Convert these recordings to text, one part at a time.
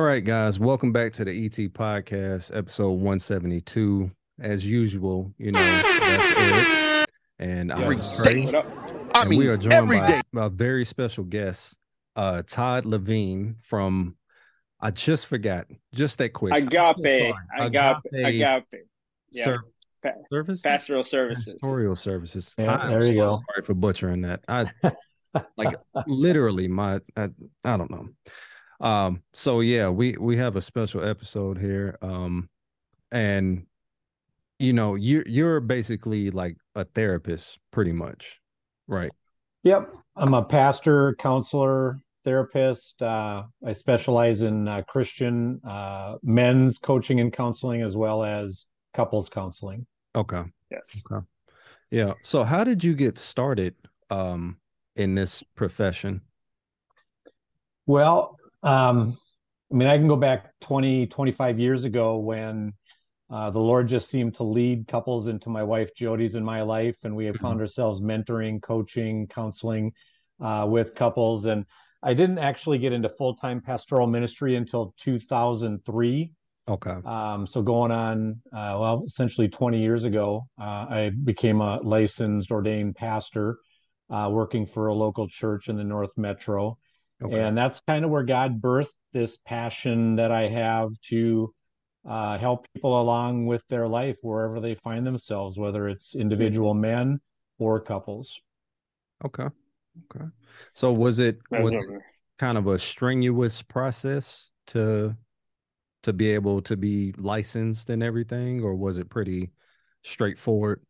All right, guys, welcome back to the ET Podcast, episode 172. As usual, you know, that's Erick. And I'm Tré. What? I and mean, we are joined every by day. a very special guest, uh, Todd LaVine from, I just forgot, just that quick. I'm so Agape, sorry. agape, Agape agape. Yeah, Ser- Pa- service? pastoral services. Pastoral services. Yeah, I am there you so go. Sorry for butchering that. I like literally my I, I don't know. Um so yeah, we we have a special episode here um and you know, you're you're basically like a therapist pretty much. Right. Yep. I'm a pastor, counselor, therapist. Uh, I specialize in uh, Christian uh, men's coaching and counseling as well as couples counseling. Okay. Yes. Okay. Yeah. So how did you get started um in this profession? Well, um, I mean, I can go back 20, 25 years ago when uh, the Lord just seemed to lead couples into my wife Jody's in my life, and we have found ourselves mentoring, coaching, counseling uh, with couples. And I didn't actually get into full time pastoral ministry until 2003. Okay. Um, so going on, uh, well, essentially 20 years ago, uh, I became a licensed ordained pastor, uh, working for a local church in the North Metro. Okay. And that's kind of where God birthed this passion that I have to uh, help people along with their life wherever they find themselves, whether it's individual men or couples. Okay. Okay. So was it was it kind of a strenuous process to to be able to be licensed and everything, or was it pretty straightforward?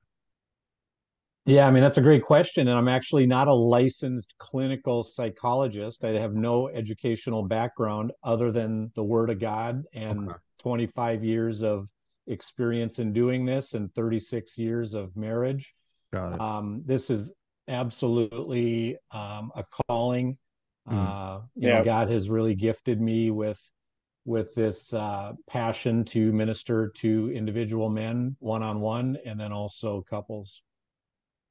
Yeah, I mean, that's a great question. And I'm actually not a licensed clinical psychologist. I have no educational background other than the Word of God and Okay. 25 years of experience in doing this and 36 years of marriage. Got it. Um, this is absolutely um, a calling. Mm. Uh, you Yeah. know, God has really gifted me with with this uh, passion to minister to individual men one on one, and then also couples.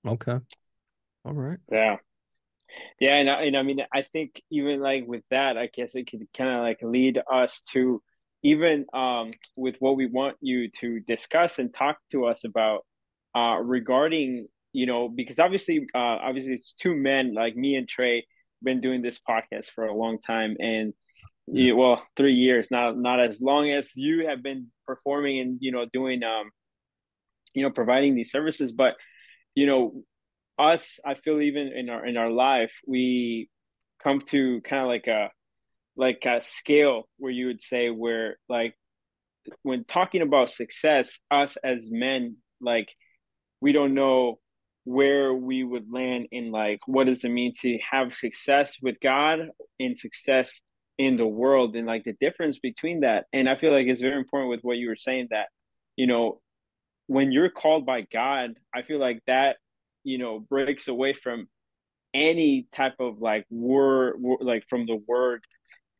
Okay. All right. Yeah. Yeah, and I, and I mean, I think even like with that, I guess it could kind of like lead us to even um with what we want you to discuss and talk to us about uh regarding, you know, because obviously uh obviously it's two men like me and Tré been doing this podcast for a long time and you, well, three years, not not as long as you have been performing and you know doing um you know providing these services, but you know us i feel even in our in our life we come to kind of like a like a scale where you would say where like when talking about success us as men like we don't know where we would land in like what does it mean to have success with god and success in the world and like the difference between that. And i feel like it's very important with what you were saying that you know when you're called by god i feel like that you know breaks away from any type of like word like from the word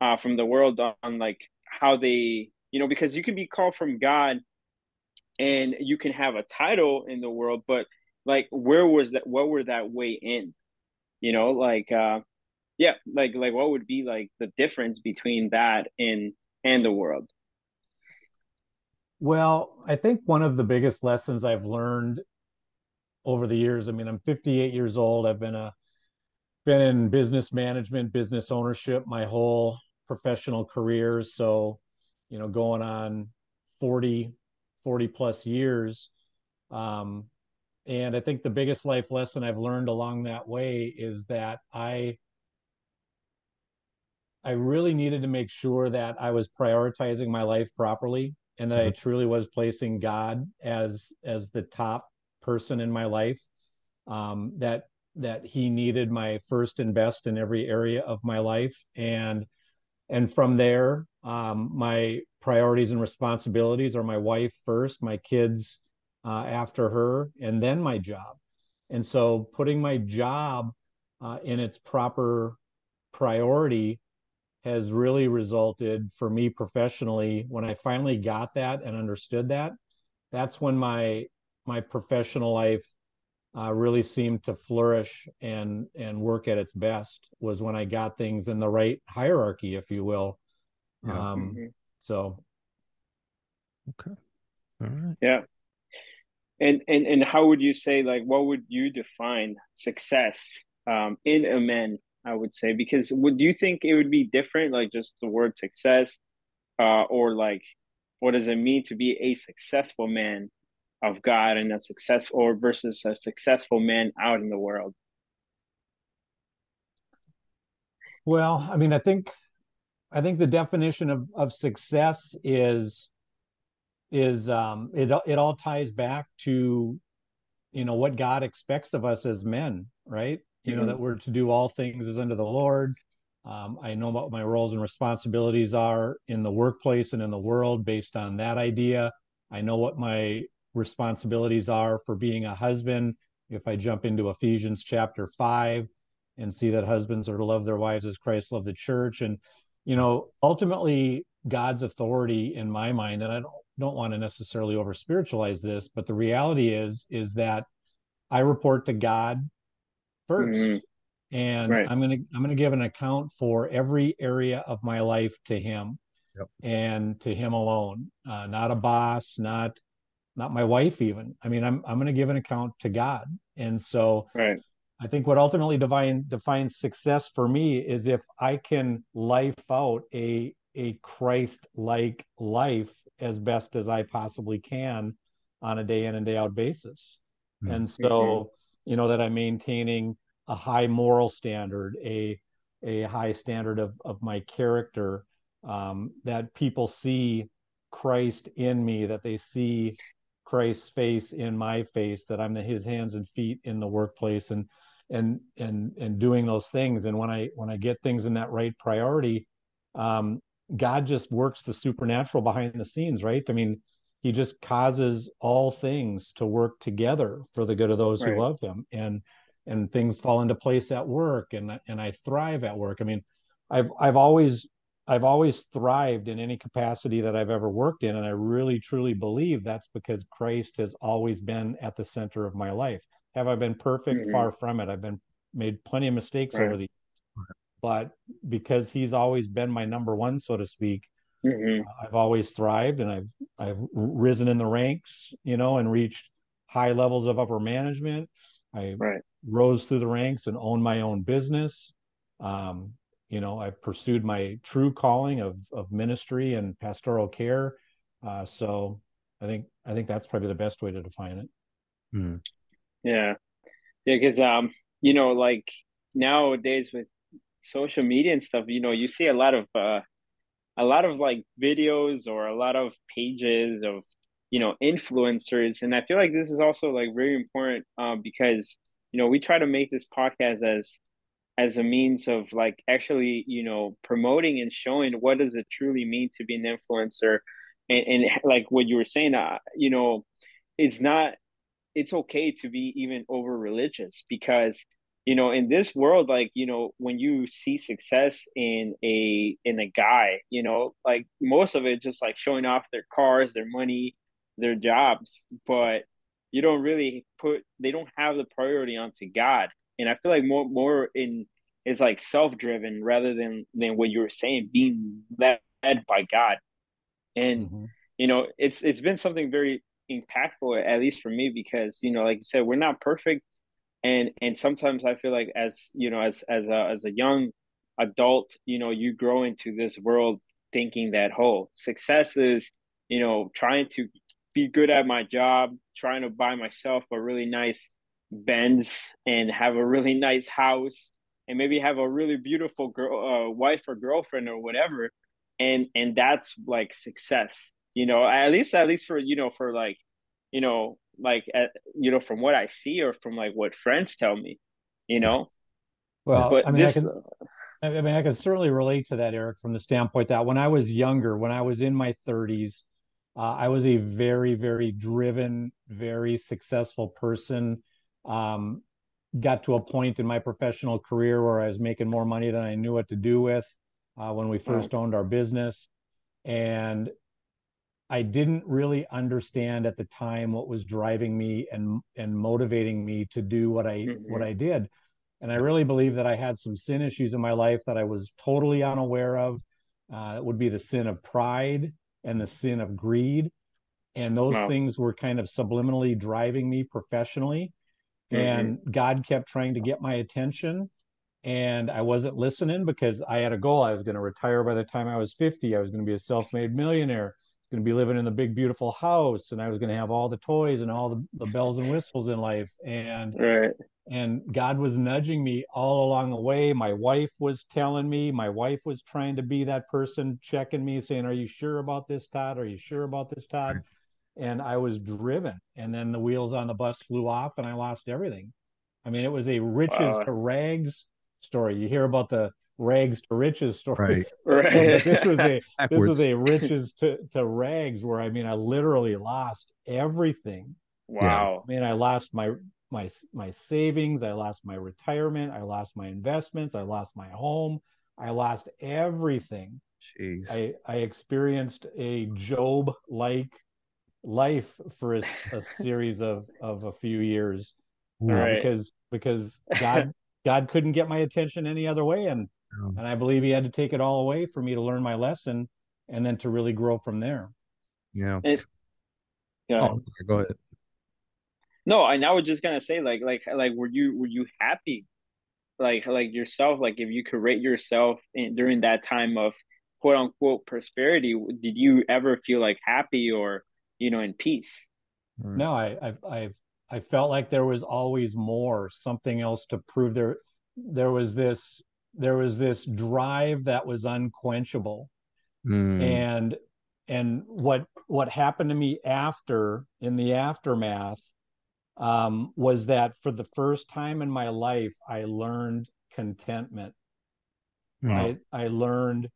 uh from the world on like how they you know because you can be called from god and you can have a title in the world but like where was that what were that way in? You know like uh yeah like like what would be like the difference between that and and the world Well, I think one of the biggest lessons I've learned over the years, I mean, I'm 58 years old. I've been a been in business management, business ownership my whole professional career, so, you know, going on 40 40 plus years. Um, and I think the biggest life lesson I've learned along that way is that I I really needed to make sure that I was prioritizing my life properly and that I truly was placing God as as the top person in my life. Um, that that He needed my first and best in every area of my life, and and from there, um, my priorities and responsibilities are my wife first, my kids uh, after her, and then my job. And so, putting my job uh, in its proper priority has really resulted for me professionally when I finally got that and understood that. That's when my my professional life uh, really seemed to flourish and and work at its best was when I got things in the right hierarchy, if you will. Yeah. Um, mm-hmm. So. Okay. All right. Yeah. And and and how would you say like what would you define success um, in a man? I would say because would you think it would be different like just the word success, uh, or like what does it mean to be a successful man of God and a success or versus a successful man out in the world? Well, I mean, I think I think the definition of of success is is um it it all ties back to you know what God expects of us as men, right? You mm-hmm. know that we're to do all things as under the Lord. Um, I know what my roles and responsibilities are in the workplace and in the world based on that idea. I know what my responsibilities are for being a husband. If I jump into Ephesians chapter five and see that husbands are to love their wives as Christ loved the church, and you know, ultimately God's authority in my mind, and I don't don't want to necessarily over spiritualize this, but the reality is is that I report to God 1st mm-hmm. and right. I'm gonna I'm gonna give an account for every area of my life to Him, yep. and to Him alone, uh, not a boss, not not my wife even. I mean, I'm I'm gonna give an account to God, and so right. I think what ultimately define, defines success for me is if I can life out a a Christ like life as best as I possibly can on a day in and day out basis. Mm-hmm. And so, mm-hmm. You know, that I'm maintaining a high moral standard, a a high standard of of my character, um, that people see Christ in me, that they see Christ's face in my face, that I'm the, his hands and feet in the workplace and and and and doing those things. And when I when I get things in that right priority, um, God just works the supernatural behind the scenes, right? I mean, he just causes all things to work together for the good of those right. who love him and and things fall into place at work and and I thrive at work. I mean, I've I've always I've always thrived in any capacity that I've ever worked in and I really truly believe that's because Christ has always been at the center of my life. Have I been perfect? Mm-hmm. Far from it. I've been made plenty of mistakes right. over the years. but because he's always been my number one, so to speak, mm-hmm. I've always thrived and I've I've risen in the ranks, you know, and reached high levels of upper management. I right. rose through the ranks and owned my own business. Um, you know, I've pursued my true calling of of ministry and pastoral care. Uh, so I think I think that's probably the best way to define it. Hmm. Yeah, yeah, because um, you know, like nowadays with social media and stuff, you know, you see a lot of uh, a lot of like videos or a lot of pages of you know influencers, and I feel like this is also like very important um, because you know we try to make this podcast as as a means of like actually you know promoting and showing what does it truly mean to be an influencer. And, and like what you were saying uh, you know it's not it's okay to be even over religious because you know in this world like you know when you see success in a in a guy you know like most of it just like showing off their cars their money their jobs but you don't really put they don't have the priority onto god and i feel like more more in is like self-driven rather than than what you were saying being led by god and mm-hmm. you know it's it's been something very impactful at least for me because you know like you said we're not perfect and and sometimes i feel like as you know as as a as a young adult you know you grow into this world thinking that whole success is you know trying to be good at my job trying to buy myself a really nice benz and have a really nice house and maybe have a really beautiful girl uh, wife or girlfriend or whatever. And and that's like success you know at least at least for you know for like you know like at, you know from what i see or from like what friends tell me you know? Well but i mean this, i can i mean i can certainly relate to that eric from the standpoint that when i was younger when i was in my 30s uh, i was a very very driven very successful person. Um, got to a point in my professional career where i was making more money than i knew what to do with uh, when we first owned our business. And I didn't really understand at the time what was driving me and and motivating me to do what I mm-hmm. what I did. And I really believe that I had some sin issues in my life that I was totally unaware of. uh, would be the sin of pride and the sin of greed and those wow. things were kind of subliminally driving me professionally mm-hmm. and god kept trying to get my attention and i wasn't listening because i had a goal i was going to retire by the time i was 50 i was going to be a self-made millionaire going to be living in the big beautiful house and i was going to have all the toys and all the, the bells and whistles in life and right. and god was nudging me all along the way. My wife was telling me my wife was trying to be that person checking me saying are you sure about this todd? Are you sure about this todd? Mm. And i was driven and then the wheels on the bus flew off and i lost everything. I mean it was a riches to rags story. You hear about the rags to riches story. Right. right. this was a this was a riches to, to rags where I mean I literally lost everything. Wow. I mean I lost my my my savings, I lost my retirement, I lost my investments, I lost my home, I lost everything. Jeez. I I experienced a Job like life for a, a series of of a few years. Uh, because because God God couldn't get my attention any other way and Um, and I believe he had to take it all away for me to learn my lesson and then to really grow from there. Yeah. It, yeah. Oh, go ahead. No, and I was just gonna say, like, like, like, were you were you happy, like, like yourself, like, if you could rate yourself in, during that time of quote unquote prosperity, did you ever feel like happy or you know in peace? Mm. No, I, I've I've I felt like there was always more, something else to prove. There there was this there was this drive that was unquenchable mm. and and what what happened to me after in the aftermath um, was that for the first time in my life i learned contentment mm. I, I learned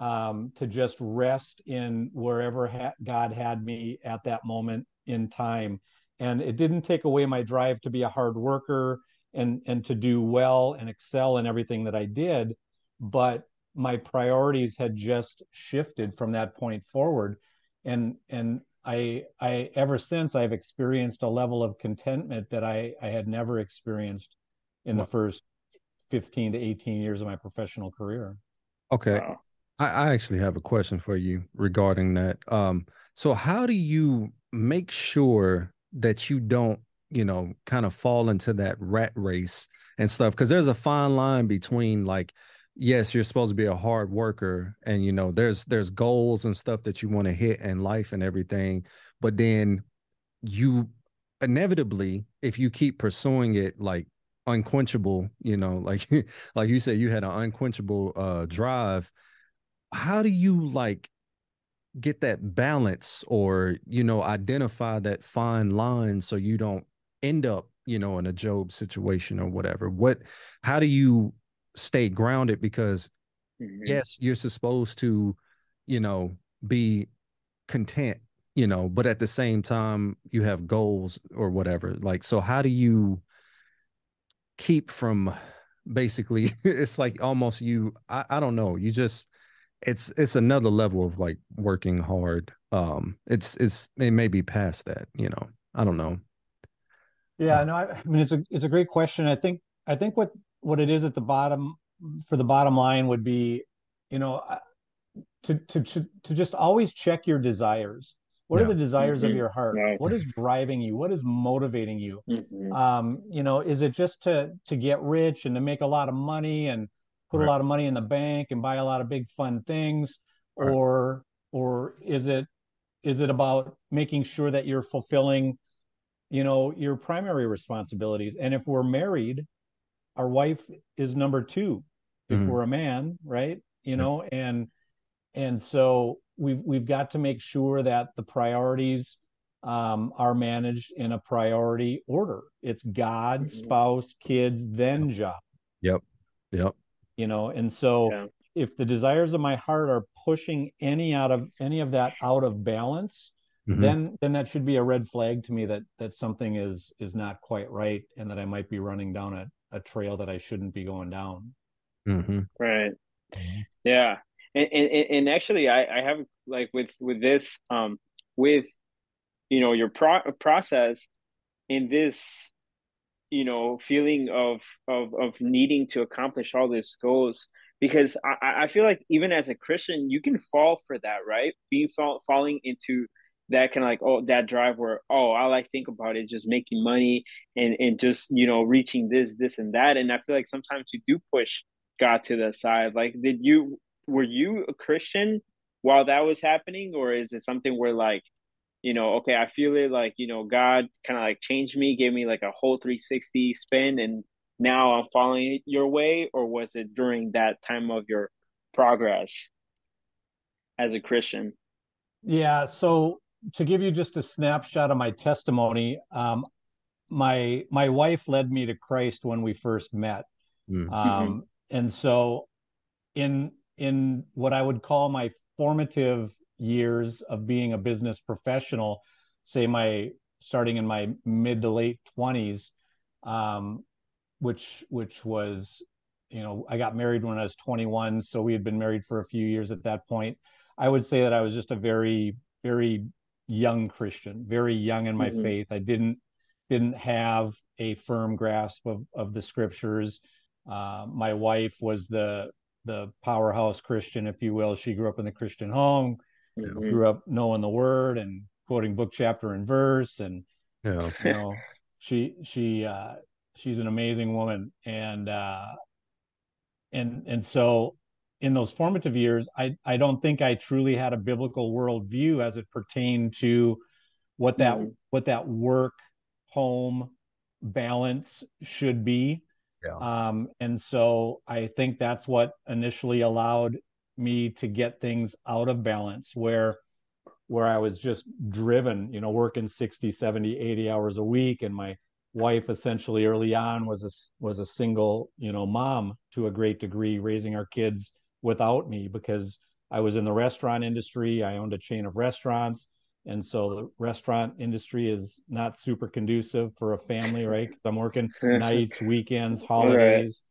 um, to just rest in wherever ha- god had me at that moment in time and it didn't take away my drive to be a hard worker and and to do well and excel in everything that I did, but my priorities had just shifted from that point forward, and and I I ever since I've experienced a level of contentment that I I had never experienced in the first 15 to 18 years of my professional career. Okay. Wow. I, I actually have a question for you regarding that. Um, so how do you make sure that you don't you know, kind of fall into that rat race and stuff. Cause there's a fine line between like, yes, you're supposed to be a hard worker and you know, there's there's goals and stuff that you want to hit in life and everything. But then you inevitably, if you keep pursuing it like unquenchable, you know, like like you said, you had an unquenchable uh drive. How do you like get that balance or you know identify that fine line so you don't end up, you know, in a Job situation or whatever? What, how do you stay grounded? Because mm-hmm. yes, you're supposed to, you know, be content, you know, but at the same time, you have goals or whatever. Like, so how do you keep from basically, it's like almost you, I, I don't know, you just, it's it's another level of like working hard um it's it's it may be past that you know i don't know yeah, no, I, I mean it's a it's a great question. I think I think what what it is at the bottom for the bottom line would be, you know, to to to, to just always check your desires. What yeah. are the desires mm-hmm. of your heart? Right. What is driving you? What is motivating you? Mm-hmm. Um, you know, is it just to to get rich and to make a lot of money and put right. a lot of money in the bank and buy a lot of big fun things, right. or or is it is it about making sure that you're fulfilling you know your primary responsibilities. And if we're married our wife is number two if mm-hmm. we're a man right? You know and and so we've we've got to make sure that the priorities um, are managed in a priority order. It's god mm-hmm. spouse kids then job. Yep. Yep. You know and so yeah. if the desires of my heart are pushing any out of any of that out of balance mm-hmm. then then that should be a red flag to me that that something is is not quite right and that I might be running down a, a trail that I shouldn't be going down. Mm-hmm. Right. Mm-hmm. Yeah. And, and and actually I, I have like with with this um with you know your pro- process in this you know feeling of of of needing to accomplish all these goals because I, I feel like even as a Christian, you can fall for that, right? Being fall, falling into that of like oh that drive where oh all I think about is just making money and and just you know reaching this this and that, and I feel like sometimes you do push God to the side. Like, did you were you a Christian while that was happening, or is it something where like you know, okay, I feel it like, you know, God kind of like changed me, gave me like a whole 360 spin, and now I'm following your way, or was it during that time of your progress as a Christian? Yeah. So to give you just a snapshot of my testimony, um, my my wife led me to Christ when we first met, mm-hmm. um, and so in in what I would call my formative years of being a business professional, say my starting in my mid to late twenties, um, which which was, you know, I got married when I was 21, so we had been married for a few years at that point. I would say that I was just a very very young Christian, very young in my mm-hmm. faith. I didn't didn't have a firm grasp of of the scriptures. Uh, my wife was the the powerhouse Christian, if you will. She grew up in the Christian home, mm-hmm. grew up knowing the word and quoting book chapter and verse and yeah. you know she she uh she's an amazing woman and uh and and so in those formative years i i don't think i truly had a biblical worldview as it pertained to what that mm-hmm. what that work home balance should be yeah. um and so i think that's what initially allowed me to get things out of balance where where I was just driven, you know, working 60, 70, 80 hours a week and my wife essentially early on was a was a single, you know, mom to a great degree raising our kids without me because I was in the restaurant industry, I owned a chain of restaurants and so the restaurant industry is not super conducive for a family, right? I'm working nights, weekends, holidays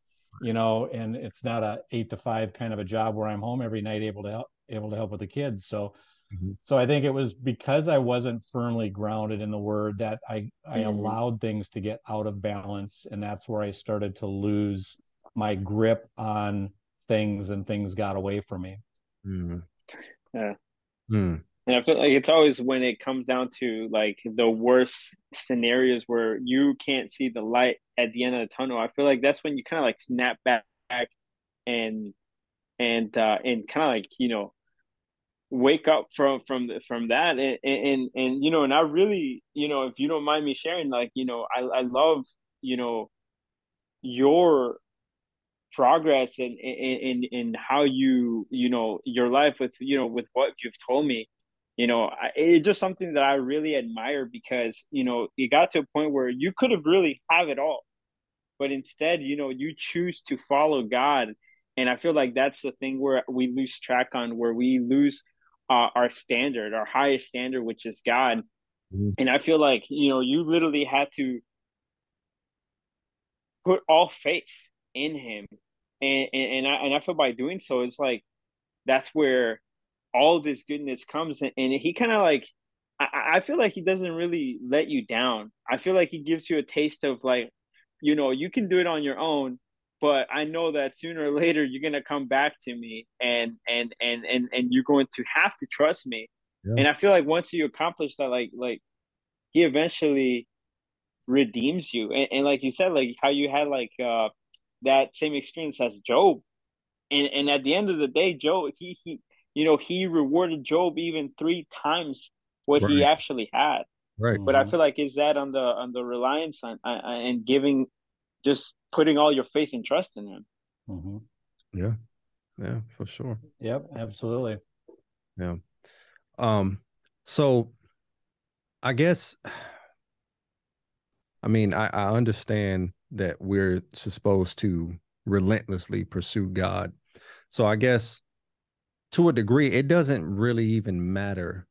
you know, and it's not a eight to five kind of a job where I'm home every night able to help able to help with the kids. So mm-hmm. so I think it was because I wasn't firmly grounded in the word that I I mm-hmm. allowed things to get out of balance and that's where I started to lose my grip on things and things got away from me. Mm-hmm. Yeah. Mm. And I feel like it's always when it comes down to like the worst scenarios where you can't see the light at the end of the tunnel. I feel like that's when you kind of like snap back and and uh and kind of like you know wake up from from from that and, and and you know and I really you know if you don't mind me sharing like you know I I love you know your progress and in in how you you know your life with you know with what you've told me you know, it's just something that I really admire because, you know, it got to a point where you could have really have it all, but instead, you know, you choose to follow God. And I feel like that's the thing where we lose track on, where we lose uh, our standard, our highest standard, which is God. Mm-hmm. And I feel like, you know, you literally had to put all faith in him. And, and, and I, and I feel by doing so, it's like, that's where all this goodness comes and, and he kind of like I, I feel like he doesn't really let you down. I feel like he gives you a taste of like, you know, you can do it on your own, but I know that sooner or later you're gonna come back to me and and and and and you're going to have to trust me. Yeah. And I feel like once you accomplish that, like like he eventually redeems you. And, and like you said, like how you had like uh that same experience as Job. And and at the end of the day, Job he he you know, he rewarded Job even three times what right. he actually had. Right. But mm-hmm. I feel like is that on the on the reliance on uh, and giving, just putting all your faith and trust in him. Mm-hmm. Yeah, yeah, for sure. Yep, absolutely. Yeah. Um. So, I guess. I mean, I, I understand that we're supposed to relentlessly pursue God. So I guess to a degree, it doesn't really even matter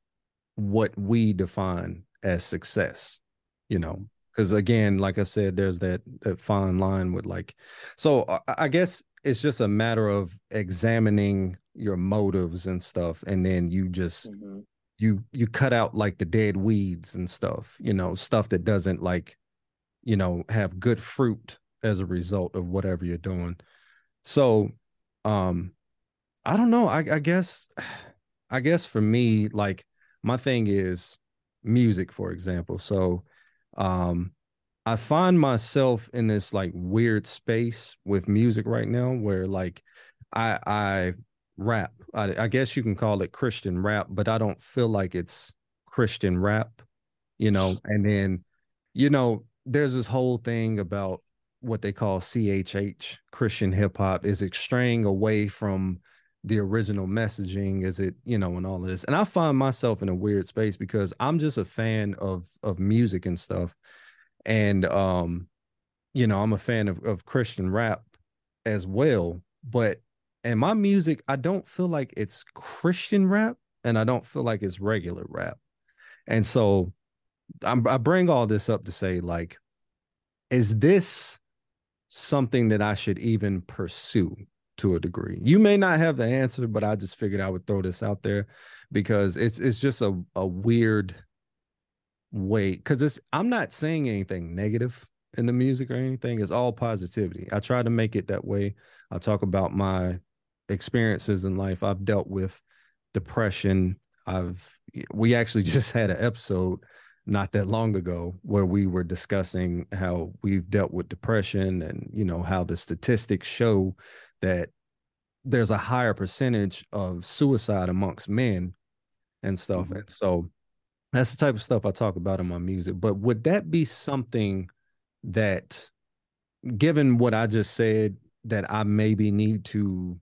what we define as success, you know, because again, like I said, there's that that fine line with like, so I, I guess it's just a matter of examining your motives and stuff, and then you just mm-hmm. you you cut out like the dead weeds and stuff, you know, stuff that doesn't like, you know, have good fruit as a result of whatever you're doing. So um I don't know. I, I guess I guess for me, like my thing is music, for example. So um I find myself in this like weird space with music right now where like I I rap. I, I guess you can call it Christian rap, but I don't feel like it's Christian rap, you know. And then, you know, there's this whole thing about what they call CHH, Christian hip hop. Is it straying away from the original messaging? Is it, you know, and all of this? And I find myself in a weird space because I'm just a fan of of music and stuff. And um, you know, I'm a fan of, of Christian rap as well. But and my music, I don't feel like it's Christian rap and I don't feel like it's regular rap. And so I'm, I bring all this up to say, like, is this something that I should even pursue to a degree? You may not have the answer, but I just figured I would throw this out there because it's it's just a, a weird way because it's I'm not saying anything negative in the music or anything. It's all positivity. I try to make it that way. I talk about my experiences in life. I've dealt with depression. I've we actually just had an episode not that long ago where we were discussing how we've dealt with depression and you know how the statistics show that there's a higher percentage of suicide amongst men and stuff. Mm-hmm. and so that's the type of stuff I talk about in my music. But would that be something that given what I just said that I maybe need to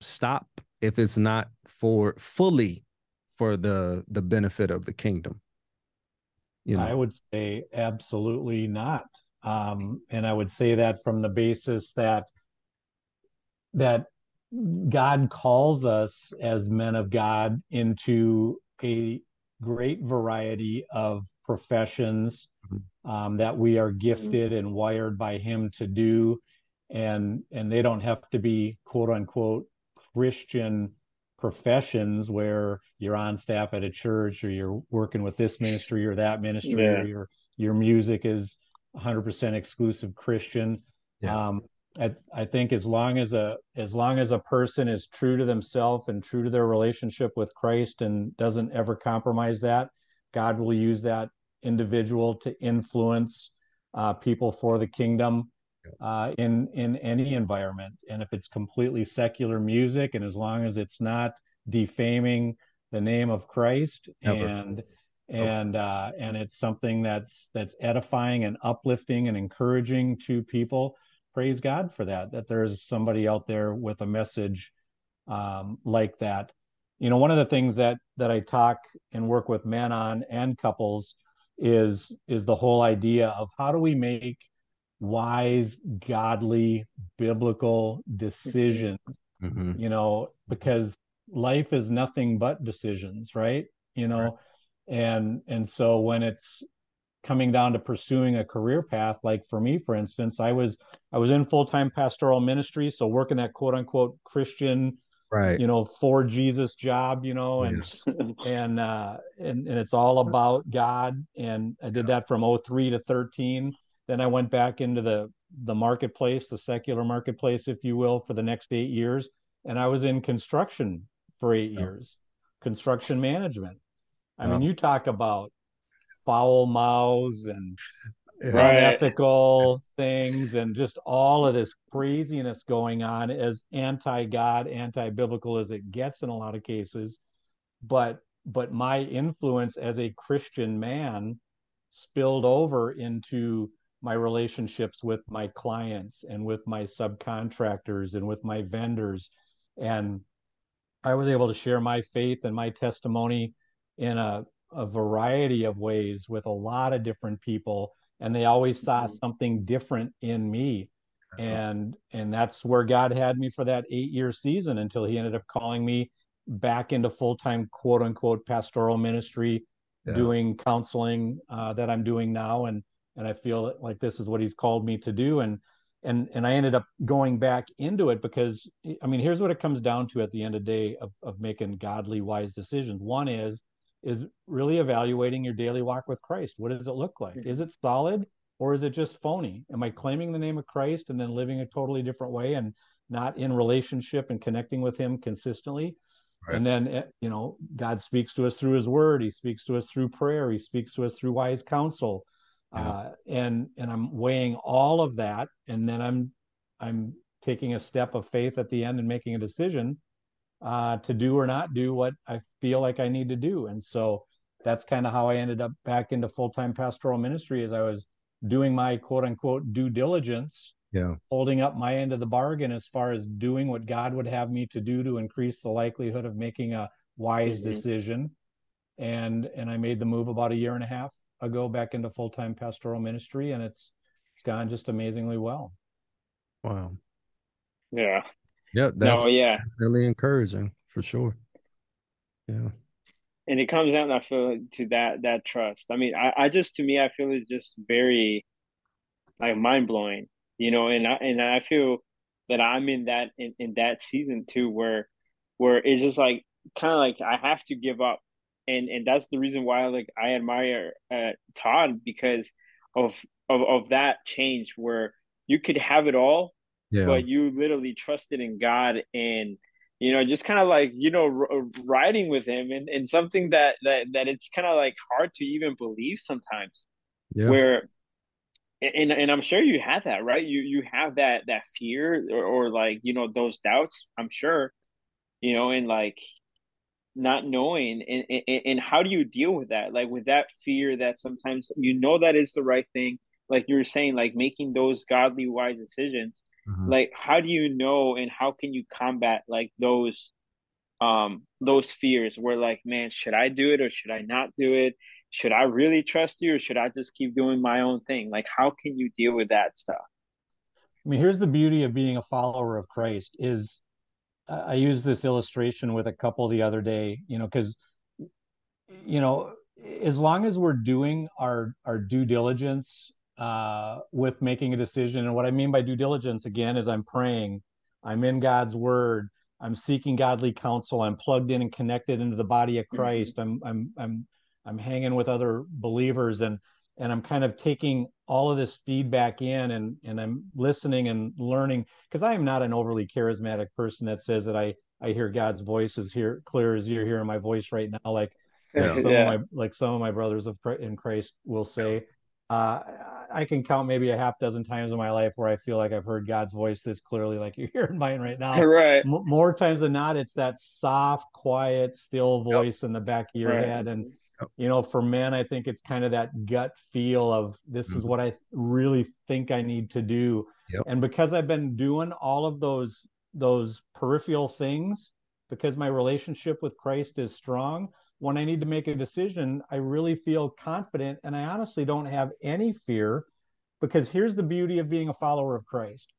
stop if it's not for fully for the the benefit of the kingdom you know. i would say absolutely not. Um and i would say that from the basis that that god calls us as men of god into a great variety of professions mm-hmm. um, that we are gifted and wired by him to do. And and they don't have to be quote unquote Christian professions where you're on staff at a church or you're working with this ministry or that ministry yeah. or your your music is 100% exclusive Christian. Yeah. Um, I, I think as long as a as long as a person is true to themselves and true to their relationship with Christ and doesn't ever compromise that, God will use that individual to influence uh, people for the kingdom uh, in in any environment. And if it's completely secular music, and as long as it's not defaming the name of Christ Never. and and uh, and it's something that's that's edifying and uplifting and encouraging to people. Praise God for that. That there's somebody out there with a message um, like that. You know, one of the things that that I talk and work with men on and couples is is the whole idea of how do we make wise, godly, biblical decisions. Mm-hmm. You know, because life is nothing but decisions, right? You know, right. and and so when it's coming down to pursuing a career path like for me for instance i was i was in full-time pastoral ministry so working that quote unquote christian right you know for jesus job you know and yes. and uh and, and it's all about god and i did that from 03 to 13 then I went back into the the marketplace, the secular marketplace, if you will, for the next eight years, and I was in construction for eight yeah. years, construction management. I yeah. mean, you talk about foul mouths and right. unethical things and just all of this craziness going on as anti-God, anti-biblical as it gets in a lot of cases. But but my influence as a Christian man spilled over into my relationships with my clients and with my subcontractors and with my vendors and i was able to share my faith and my testimony in a, a variety of ways with a lot of different people and they always saw mm-hmm. something different in me uh-huh. and and that's where god had me for that eight year season until he ended up calling me back into full-time quote unquote pastoral ministry yeah. doing counseling uh, that i'm doing now and and I feel like this is what he's called me to do. And and and I ended up going back into it because I mean, here's what it comes down to at the end of the day of of making godly, wise decisions. One is is really evaluating your daily walk with Christ. What does it look like? Is it solid or is it just phony? Am I claiming the name of Christ and then living a totally different way? And not in relationship and connecting with him consistently right. and then eh, you know god speaks to us through his word he speaks to us through prayer he speaks to us through wise counsel yeah. uh, and and i'm weighing all of that and then i'm i'm taking a step of faith at the end and making a decision uh, to do or not do what i feel like i need to do and so that's kind of how i ended up back into full-time pastoral ministry as i was doing my quote unquote due diligence yeah holding up my end of the bargain as far as doing what god would have me to do to increase the likelihood of making a wise mm-hmm. decision and and i made the move about a year and a half ago back into full-time pastoral ministry and it's it's gone just amazingly well. Wow. Yeah. Yeah that's no, yeah. really encouraging for sure. Yeah. And it comes down i feel to that that trust. I mean i, I just to me i feel it's just very like mind-blowing you know and i and i feel that i'm in that in, in that season too where where it's just like kind of like i have to give up and and that's the reason why like i admire uh, todd because of of of that change where you could have it all yeah. but you literally trusted in god and you know just kind of like you know r- riding with him and, and something that that that it's kind of like hard to even believe sometimes yeah. where and and I'm sure you had that, right? You you have that that fear or, or like you know those doubts. I'm sure, you know, and like not knowing and, and and how do you deal with that? Like with that fear that sometimes you know that is the right thing, like you were saying, like making those godly wise decisions. Mm-hmm. Like how do you know and how can you combat like those um those fears where like man should i do it or should i not do it should I really trust you or should I just keep doing my own thing? Like, how can you deal with that stuff? I mean, here's the beauty of being a follower of Christ is I used this illustration with a couple the other day, you know, because, you know, as long as we're doing our, our due diligence uh, with making a decision, and what I mean by due diligence again is I'm praying, I'm in God's word, I'm seeking godly counsel, I'm plugged in and connected into the body of mm-hmm. Christ, mm-hmm. I'm, I'm, I'm I'm hanging with other believers and and I'm kind of taking all of this feedback in and and I'm listening and learning because I am not an overly charismatic person that says that I I hear God's voice is here clear as you're hearing my voice right now like yeah. some yeah. of my like some of my brothers of in Christ will say uh, I can count maybe a half dozen times in my life where I feel like I've heard God's voice this clearly, like you're hearing mine right now. Right. M- more times than not, it's that soft, quiet, still voice yep. in the back of your right. head, and you know for men i think it's kind of that gut feel of this mm-hmm. is what i really think i need to do yep. and because i've been doing all of those those peripheral things because my relationship with christ is strong when i need to make a decision i really feel confident and i honestly don't have any fear because here's the beauty of being a follower of christ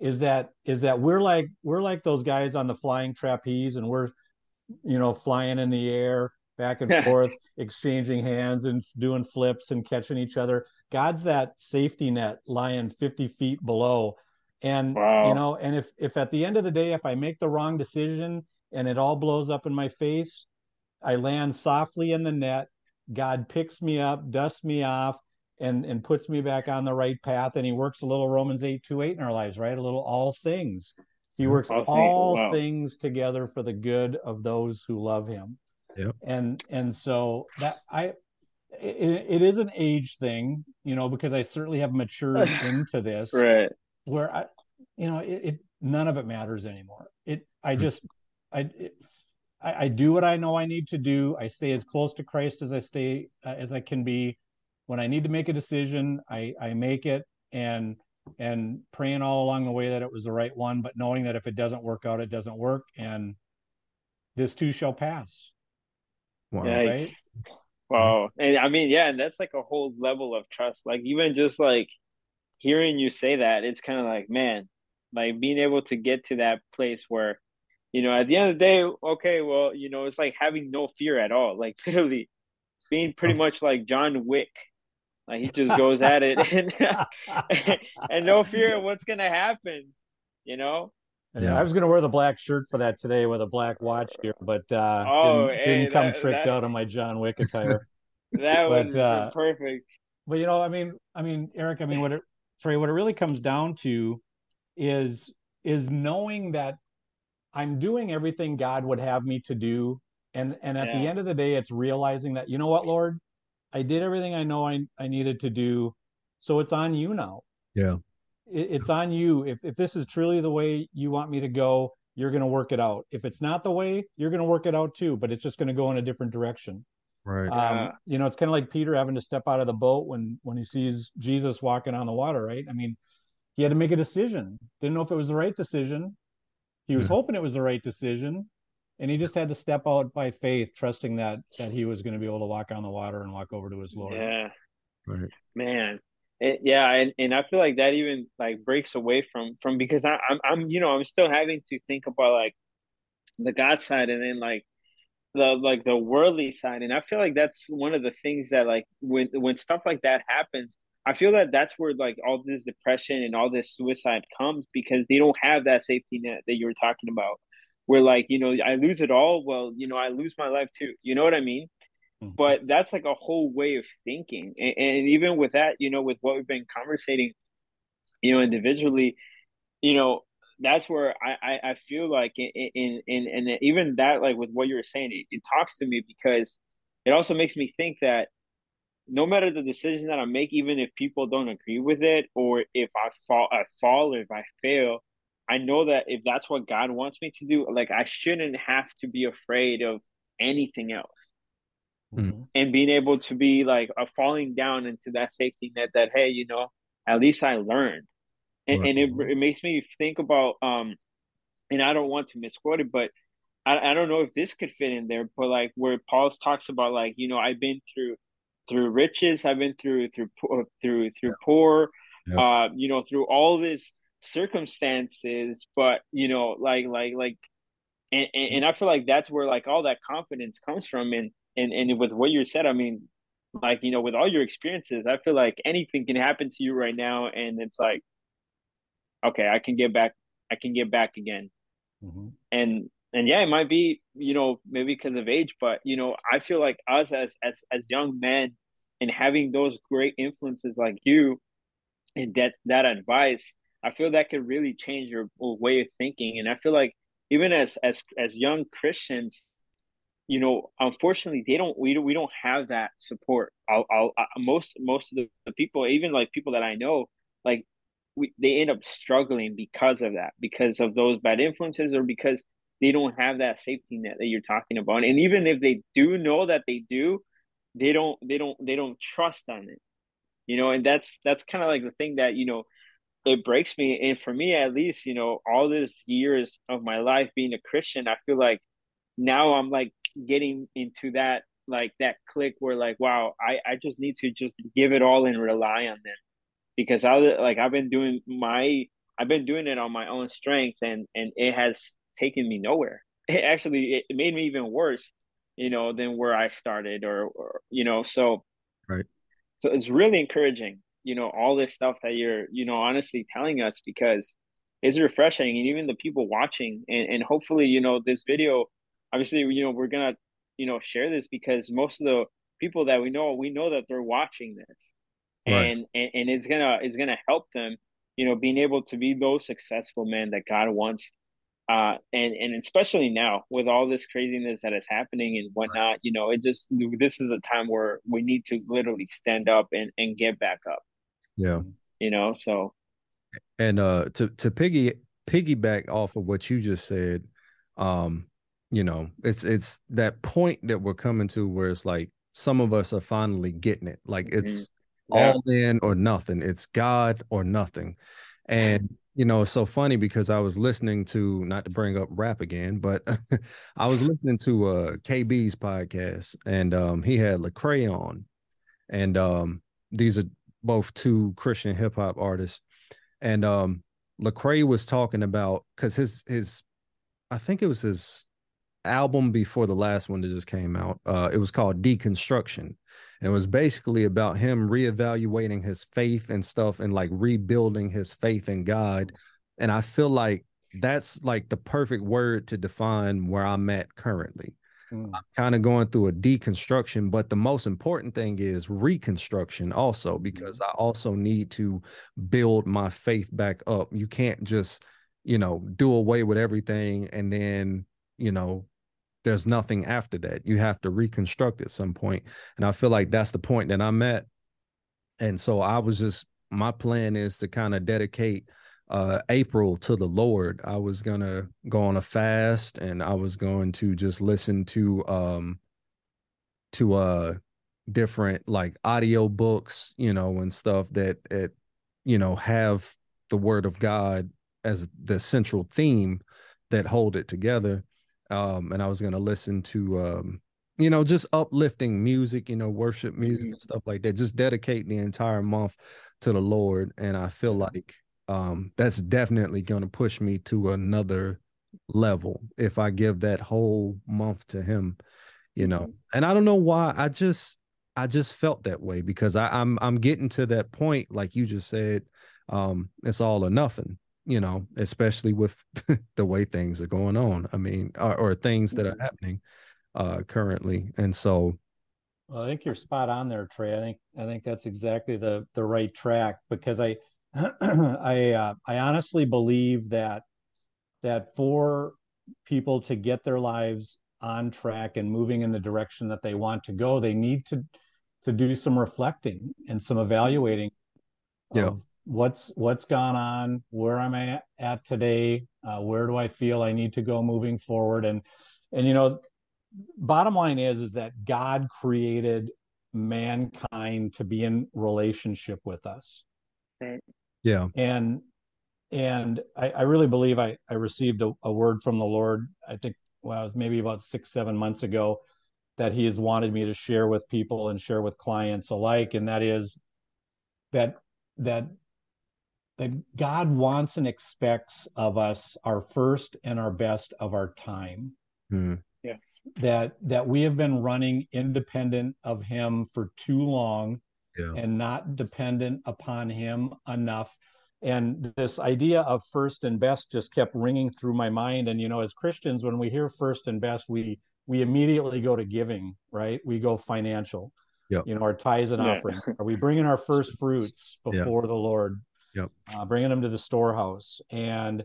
is that is that we're like we're like those guys on the flying trapeze and we're you know flying in the air back and forth, exchanging hands and doing flips and catching each other. God's that safety net lying 50 feet below. And wow. you know, and if if at the end of the day, if I make the wrong decision and it all blows up in my face, I land softly in the net. God picks me up, dusts me off, and and puts me back on the right path. And he works a little Romans 8 2 8 in our lives, right? A little all things. He works all, all wow. things together for the good of those who love him. Yep. And and so that I it, it is an age thing, you know, because I certainly have matured into this. Right. Where I you know, it, it none of it matters anymore. It I hmm. just I it, I, I, do what I know I need to do. I stay as close to Christ as I stay uh, as I can be. When I need to make a decision, I I make it and and praying all along the way that it was the right one, but knowing that if it doesn't work out, it doesn't work, and this too shall pass. Wow. Right? Wow. Mm-hmm. And I mean, yeah, and that's like a whole level of trust. Like even just like hearing you say that, it's kind of like, man, like being able to get to that place where, you know, at the end of the day, okay, well, you know, it's like having no fear at all. Like literally being pretty oh. much like John Wick. Like he just goes at it and and no fear of what's gonna happen, you know? Yeah. I was going to wear the black shirt for that today with a black watch here, but uh, oh, didn't, hey, didn't come that, tricked that, out on my John Wick attire. that but, was uh, perfect. But you know, I mean, I mean, Erick, I mean, what it, Tré, what it really comes down to is is knowing that I'm doing everything God would have me to do. And and at yeah. the end of the day, it's realizing that, you know what, Lord, I did everything I know I, I needed to do. So it's on you now. Yeah. It, it's on you. If if this is truly the way you want me to go, you're gonna work it out. If it's not the way, you're gonna work it out too, but it's just gonna go in a different direction. Right. Um, yeah. you know, it's kind of like Peter having to step out of the boat when when he sees Jesus walking on the water, right? I mean, he had to make a decision. Didn't know if it was the right decision. He was hoping it was the right decision, and he just had to step out by faith, trusting that that he was going to be able to walk on the water and walk over to his Lord. Yeah, right. Man, yeah, and, and I feel like that even like breaks away from from because I, I'm I'm you know I'm still having to think about like the God side and then like the like the worldly side, and I feel like that's one of the things that like when when stuff like that happens, I feel that that's where like all this depression and all this suicide comes because they don't have that safety net that you were talking about. Where like you know I lose it all, well you know I lose my life too. You know what I mean? Mm-hmm. But that's like a whole way of thinking, and, and even with that, you know, with what we've been conversating, you know, individually, you know, that's where I, I, I feel like in, in, and even that, like with what you were saying, it, it talks to me because it also makes me think that no matter the decision that I make, even if people don't agree with it, or if I fall, I fall, or if I fail, I know that if that's what God wants me to do, like I shouldn't have to be afraid of anything else. Mm-hmm. And being able to be like a falling down into that safety net that, hey, you know, at least I learned. And, right. and it, it makes me think about, um, and I don't want to misquote it, but I, I don't know if this could fit in there, but like where Paul talks about, like, you know, I've been through through riches i've been through through through through yeah. poor yeah. uh you know through all this circumstances but you know like like like and, and, and i feel like that's where like all that confidence comes from and and and with what you said i mean like you know with all your experiences i feel like anything can happen to you right now and it's like okay i can get back i can get back again mm-hmm. and and yeah, it might be you know maybe because of age, but you know I feel like us as as as young men and having those great influences like you and that that advice, I feel that could really change your way of thinking. And I feel like even as as as young Christians, you know, unfortunately, they don't we don't we don't have that support. I'll, I'll I, most most of the, the people, even like people that I know, like we they end up struggling because of that, because of those bad influences, or because they don't have that safety net that you're talking about and even if they do know that they do they don't they don't they don't trust on it you know and that's that's kind of like the thing that you know it breaks me and for me at least you know all these years of my life being a christian i feel like now i'm like getting into that like that click where like wow i i just need to just give it all and rely on them because i like i've been doing my i've been doing it on my own strength and and it has taken me nowhere. It actually it made me even worse, you know, than where I started or, or you know, so right. So it's really encouraging, you know, all this stuff that you're, you know, honestly telling us because it's refreshing and even the people watching and, and hopefully, you know, this video obviously, you know, we're gonna, you know, share this because most of the people that we know, we know that they're watching this. Right. And, and and it's gonna it's gonna help them you know being able to be those successful men that god wants uh, and and especially now with all this craziness that is happening and whatnot, you know, it just this is a time where we need to literally stand up and and get back up. Yeah, you know. So, and uh, to to piggy piggyback off of what you just said, um, you know, it's it's that point that we're coming to where it's like some of us are finally getting it. Like it's mm-hmm. yeah. all in or nothing. It's God or nothing, and you know, it's so funny because I was listening to not to bring up rap again, but I was listening to uh KB's podcast and um he had Lecrae on. And um these are both two Christian hip hop artists. And um Lecrae was talking about because his his I think it was his album before the last one that just came out. Uh it was called Deconstruction. And it was basically about him reevaluating his faith and stuff and like rebuilding his faith in God. And I feel like that's like the perfect word to define where I'm at currently. Mm. I'm kind of going through a deconstruction, but the most important thing is reconstruction also, because mm. I also need to build my faith back up. You can't just you know, do away with everything and then, you know, there's nothing after that. You have to reconstruct at some point. And I feel like that's the point that I'm at. And so I was just my plan is to kind of dedicate uh April to the Lord. I was gonna go on a fast and I was going to just listen to um to uh different like audio books, you know, and stuff that it, you know, have the word of God as the central theme that hold it together. Um, and I was gonna listen to um, you know, just uplifting music, you know, worship music mm-hmm. and stuff like that. Just dedicate the entire month to the Lord. And I feel like um that's definitely gonna push me to another level if I give that whole month to him, you know. Mm-hmm. And I don't know why. I just I just felt that way because I, I'm I'm getting to that point, like you just said, um, it's all or nothing you know, especially with the way things are going on. I mean, or, or things that are mm-hmm. happening uh, currently, and so. Well, I think you're spot on there, Tré. I think I think that's exactly the the right track because I I uh, I honestly believe that that for people to get their lives on track and moving in the direction that they want to go, they need to to do some reflecting and some evaluating yeah what's what's gone on where am i at today uh, where do i feel i need to go moving forward? And and you know bottom line is is that god created mankind to be in relationship with us. Right. Yeah. And and i, I really believe i i received a, a word from the lord i think well it was maybe about six seven months ago that he has wanted me to share with people and share with clients alike. And that is that that that God wants and expects of us our first and our best of our time. Mm. Yeah. That that we have been running independent of him for too long yeah. and not dependent upon him enough. And this idea of first and best just kept ringing through my mind. And you know, as Christians, when we hear first and best, we we immediately go to giving, right? We go financial. Yep. You know, our tithes and yeah. offering. Are we bringing our first fruits before the Lord? Yep. uh, bringing them to the storehouse. And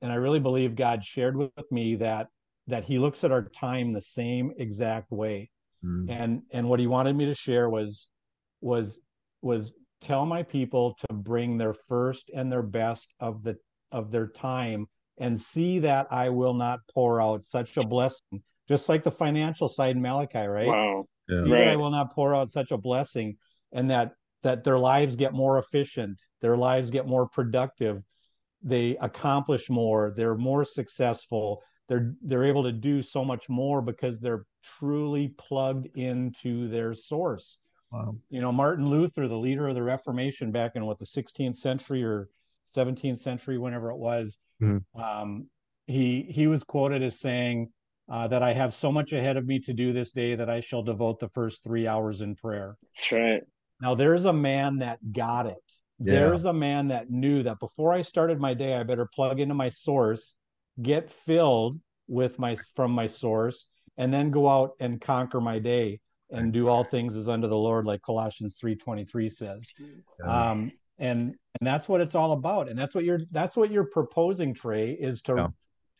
and I really believe God shared with me that that He looks at our time the same exact way. Mm. And and what He wanted me to share was was was tell my people to bring their first and their best of the of their time and see that I will not pour out such a blessing, just like the financial side in Malachi, right? Wow. Yeah. See right. that I will not pour out such a blessing, and that that their lives get more efficient, their lives get more productive, they accomplish more, they're more successful, they're they're able to do so much more because they're truly plugged into their source. Wow. You know, Martin Luther, the leader of the Reformation back in what the 16th century or 17th century, whenever it was, mm-hmm. um, he he was quoted as saying uh, that I have so much ahead of me to do this day that I shall devote the first three hours in prayer. That's right. Now there's a man that got it. Yeah. There's a man that knew that before I started my day, I better plug into my source, get filled with my from my source, and then go out and conquer my day and do all things as unto the Lord, like Colossians 3:23 says. Yeah. Um, and and that's what it's all about. And that's what you're that's what you're proposing, Tré, is to yeah.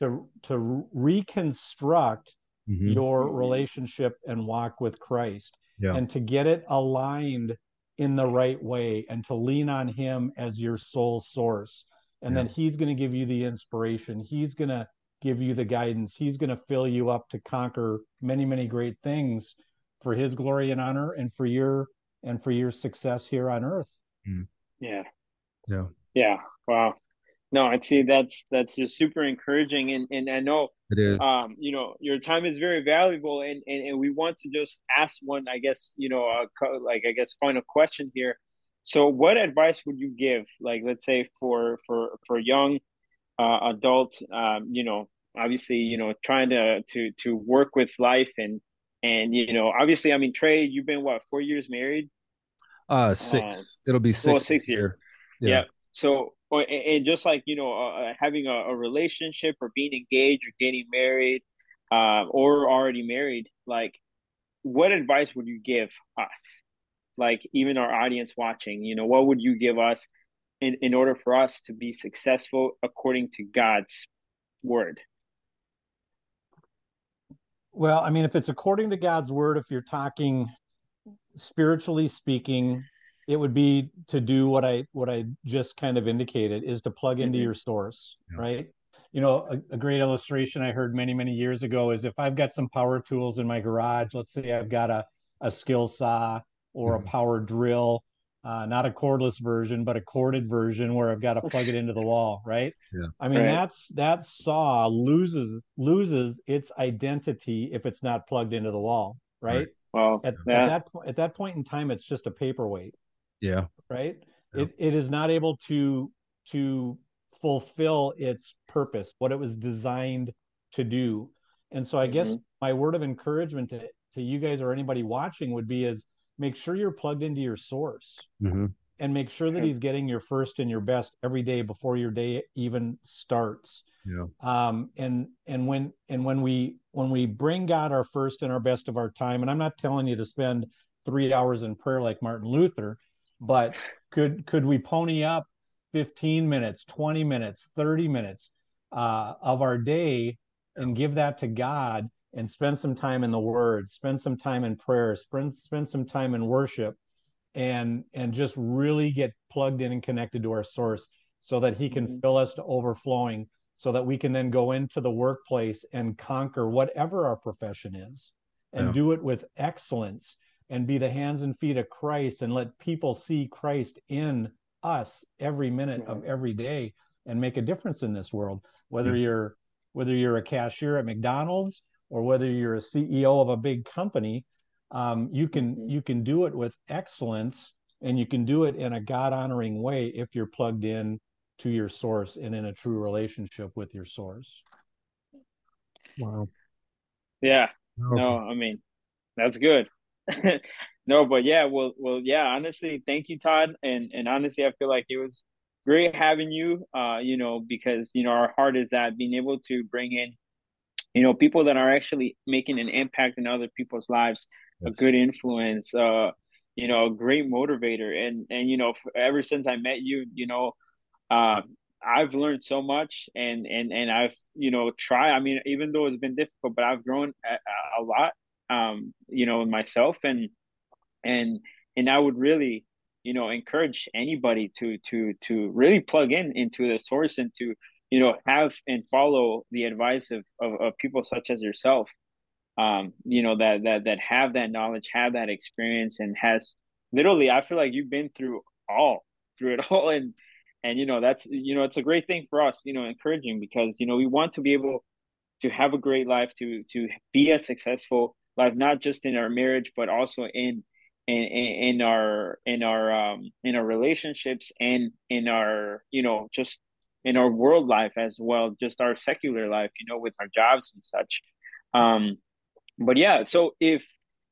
to to reconstruct mm-hmm. your relationship and walk with Christ. And to get it aligned in the right way and to lean on him as your sole source. And yeah. then he's going to give you the inspiration. He's going to give you the guidance. He's going to fill you up to conquer many many great things for his glory and honor and for your and for your success here on earth. Mm. yeah. Yeah. Yeah. Wow no i see that's that's just super encouraging and and i know it is. Um, you know, your time is very valuable, and, and and we want to just ask one, I guess, you know, uh, like I guess, final question here. So, what advice would you give, like, let's say, for for for young uh, adult, um, you know, obviously, you know, trying to to to work with life and and you know, obviously, I mean, Tré, you've been what four years married? Uh, six. Uh, It'll be six. Well, six years. Yeah. yeah. So or and just like you know uh, uh, having a, a, relationship or being engaged or getting married uh, or already married like what advice would you give us like even our audience watching you know what would you give us in, in order for us to be successful according to God's word? Well, I mean, if it's according to God's word, if you're talking spiritually speaking, it would be to do what I what I just kind of indicated is to plug into mm-hmm. your source, yeah. right? You know, a, a, great illustration I heard many many years ago is if I've got some power tools in my garage, let's say I've got a a skill saw or mm-hmm. a power drill, uh, not a cordless version, but a corded version where I've got to plug it into the wall, right? Yeah. I mean, right. that's that saw loses loses its identity if it's not plugged into the wall, right? right. Well, at, yeah. at that point, at that point in time, it's just a paperweight. Yeah. Right. Yeah. It it is not able to to fulfill its purpose, what it was designed to do. And so, I mm-hmm. guess my word of encouragement to to you guys or anybody watching would be is make sure you're plugged into your source mm-hmm. and make sure that he's getting your first and your best every day before your day even starts yeah um and and when and when we when we bring god our first and our best of our time and i'm not telling you to spend three hours in prayer like martin luther but could could we pony up 15 minutes 20 minutes 30 minutes uh, of our day and give that to god and spend some time in the word spend some time in prayer spend spend some time in worship and and just really get plugged in and connected to our source so that he can mm-hmm. fill us to overflowing so that we can then go into the workplace and conquer whatever our profession is and yeah. do it with excellence and be the hands and feet of Christ and let people see Christ in us every minute of every day and make a difference in this world whether yeah. you're whether you're a cashier at McDonald's or whether you're a CEO of a big company, um, you can mm-hmm. you can do it with excellence and you can do it in a God honoring way if you're plugged in to your source and in a true relationship with your source. Wow. Yeah. No, I mean, that's good. no, but yeah, well, well, yeah. Honestly, thank you, Todd. And and honestly, I feel like it was great having you. Uh, you know, because you know our heart is that being able to bring in you know people that are actually making an impact in other people's lives yes. a good influence uh you know a great motivator and and you know ever since i met you you know uh, i've learned so much and and and i've you know try i mean even though it's been difficult but i've grown a, a lot um you know myself. And and and i would really you know encourage anybody to to to really plug in into the source and to you know have and follow the advice of, of, of people such as yourself um you know that that that have that knowledge have that experience and has literally i feel like you've been through all through it all. And and you know that's you know it's a great thing for us you know encouraging because you know we want to be able to have a great life to to be a successful life not just in our marriage but also in in, in our in our um in our relationships and in our you know just in our world life as well, just our secular life, you know, with our jobs and such. Um, but yeah, so if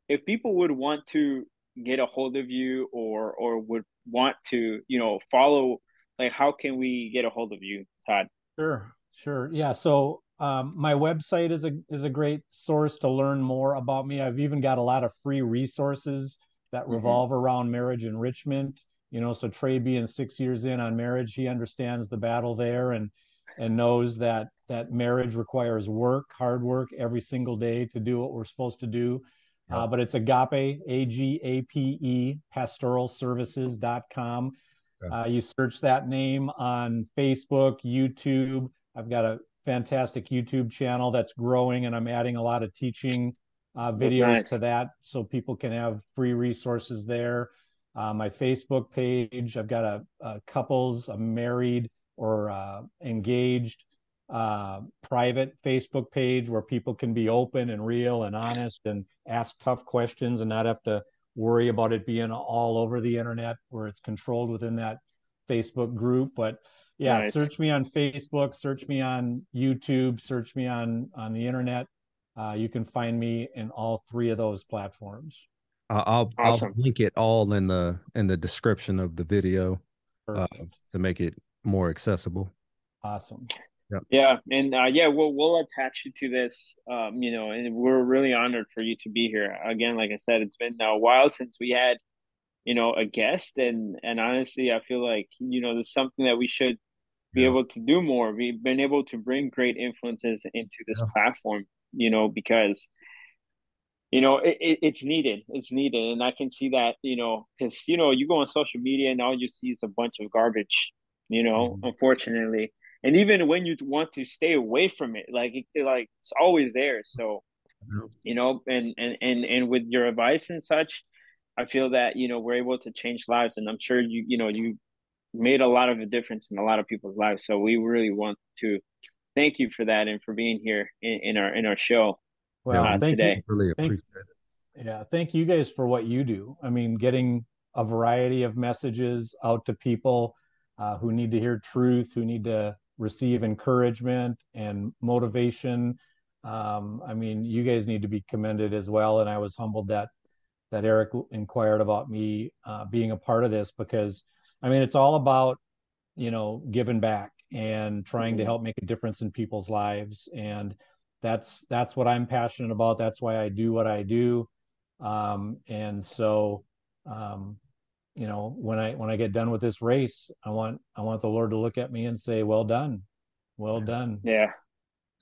if people would want to get a hold of you or or would want to, you know, follow, like, how can we get a hold of you, Todd? Sure, sure, yeah. So um, my website is a is a great source to learn more about me. I've even got a lot of free resources that mm-hmm. revolve mm-hmm. around marriage enrichment you know so Tré being six years in on marriage he understands the battle there and and knows that that marriage requires work hard work every single day to do what we're supposed to do yep. uh, but it's agape a-g-a-p-e pastoralservices.com okay. uh, you search that name on facebook youtube i've got a fantastic youtube channel that's growing and i'm adding a lot of teaching uh, videos nice. to that so people can have free resources there uh, my Facebook page. I've got a, a couples, a married or uh, engaged uh, private Facebook page where people can be open and real and honest and ask tough questions and not have to worry about it being all over the internet where it's controlled within that Facebook group. But yeah, nice. search me on Facebook, search me on YouTube, search me on on the internet. Uh, you can find me in all three of those platforms. I'll awesome. I'll link it all in the in the description of the video uh, to make it more accessible. Awesome. Yep. Yeah, and uh, yeah, we'll we'll attach you to this. Um, you know, and we're really honored for you to be here. Again, like I said, it's been a while since we had you know, a guest. And and honestly, I feel like you know, there's something that we should be able to do more. We've been able to bring great influences into this platform, you know, because you know it, it, it's needed. It's needed, and I can see that you know because you know you go on social media and all you see is a bunch of garbage. You know, Mhm. unfortunately, and even when you want to stay away from it, like it, like it's always there. So Yeah. you know and and and and with your advice and such i feel that you know we're able to change lives and i'm sure you you know you made a lot of a difference in a lot of people's lives so we really want to thank you for that and for being here in, in our in our show Well, Yeah. uh, thank you. today Really Thank, appreciate it. yeah, thank you guys for what you do. I mean, getting a variety of messages out to people uh, who need to hear truth, who need to receive encouragement and motivation. Um, I mean, you guys need to be commended as well. And I was humbled that that Erick inquired about me uh, being a part of this because, I mean, it's all about you know giving back and trying to Mhm. help make a difference in people's lives. And that's that's what i'm passionate about. That's why i do what i do. Um, and so um, you know when i when i get done with this race i want i want the lord to look at me and say well done. Well done. Yeah.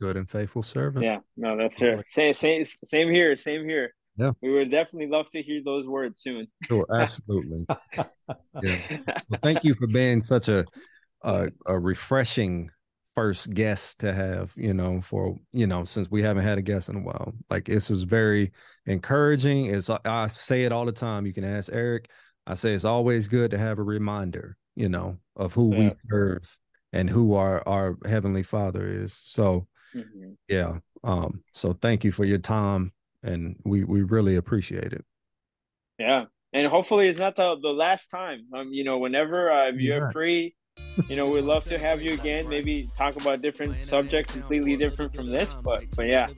Good and faithful servant. yeah. No that's Absolutely. it same same same here. Same here Yeah. we would definitely love to hear those words soon Sure, absolutely. Yeah. So thank you for being such a a, a refreshing first guest to have, you know, for you know, since we haven't had a guest in a while. Like this is very encouraging. It's I say it all the time. You can ask Erick. I say it's always good to have a reminder, you know, of who we serve and who our our heavenly Father is. So Mhm. yeah. Um, so thank you for your time and we we really appreciate it. Yeah, and hopefully it's not the the last time. Um, you know, whenever uh, if you're Yeah. free, you know, we'd love to have you again. Maybe talk about different subject, completely different from this. But but yeah,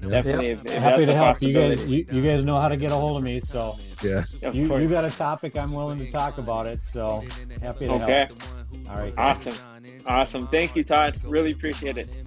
definitely. If, if happy to help you guys you, you guys know how to get a hold of me so Yeah. Of you, you got a topic i'm willing to talk about it so happy to Okay. help all right. Awesome. Awesome. Thank you, Todd. Really appreciate it.